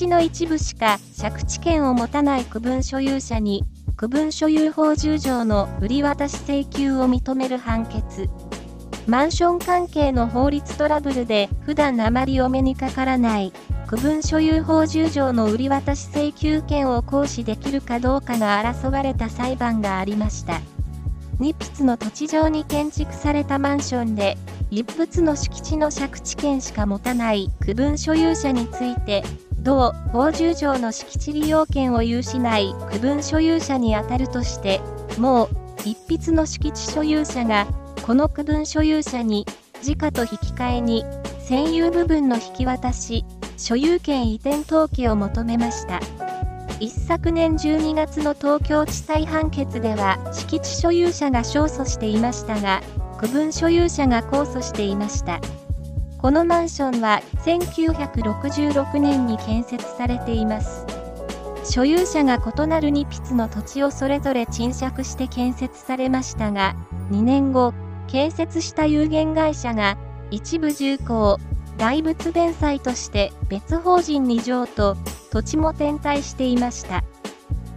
地の一部しか借地権を持たない区分所有者に、区分所有法10条の売り渡し請求を認める判決。マンション関係の法律トラブルで普段あまりお目にかからない区分所有法10条の売り渡し請求権を行使できるかどうかが争われた裁判がありました。日筆の土地上に建築されたマンションで、一物の敷地の借地権しか持たない区分所有者について、同法10条の敷地利用権を有しない区分所有者にあたるとして、もう一筆の敷地所有者が、この区分所有者に、時価と引き換えに、占有部分の引き渡し、所有権移転登記を求めました。一昨年12月の東京地裁判決では敷地所有者が勝訴していましたが区分所有者が控訴していましたこのマンションは1966年に建設されています所有者が異なる2筆の土地をそれぞれ賃借して建設されましたが2年後建設した有限会社が一部重工大仏弁済として別法人に譲渡土地も転退していました。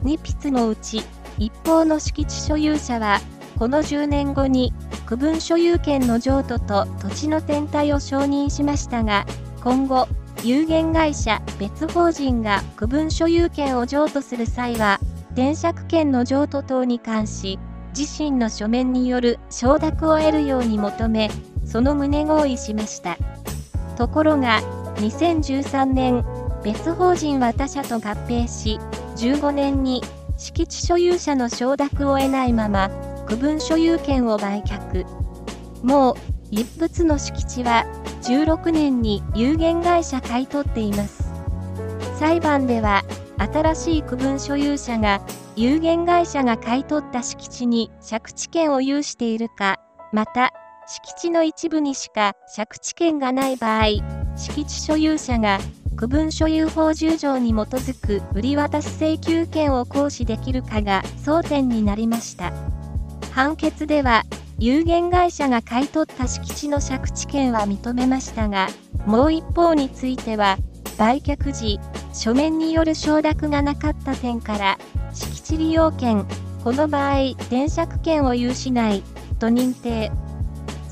2筆のうち、一方の敷地所有者は、この10年後に、区分所有権の譲渡と土地の転退を承認しましたが、今後、有限会社別法人が区分所有権を譲渡する際は、転借権の譲渡等に関し、自身の書面による承諾を得るように求め、その旨合意しました。ところが、2013年、別法人は他社と合併し、15年に敷地所有者の承諾を得ないまま、区分所有権を売却。もう、一物の敷地は、16年に有限会社買い取っています。裁判では、新しい区分所有者が、有限会社が買い取った敷地に借地権を有しているか、また、敷地の一部にしか借地権がない場合、敷地所有者が区分所有法10条に基づく売り渡し請求権を行使できるかが争点になりました。判決では、有限会社が買い取った敷地の借地権は認めましたが、もう一方については、売却時、書面による承諾がなかった点から、敷地利用権、この場合、転借権を有しない、と認定。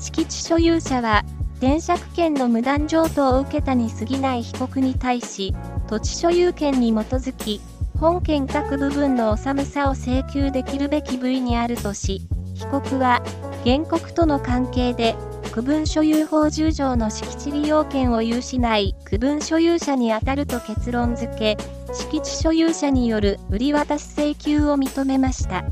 敷地所有者は、転借権の無断譲渡を受けたに過ぎない被告に対し、土地所有権に基づき、本件各部分の納さを請求できるべき部位にあるとし、被告は、原告との関係で、区分所有法10条の敷地利用権を有しない区分所有者にあたると結論付け、敷地所有者による売り渡し請求を認めました。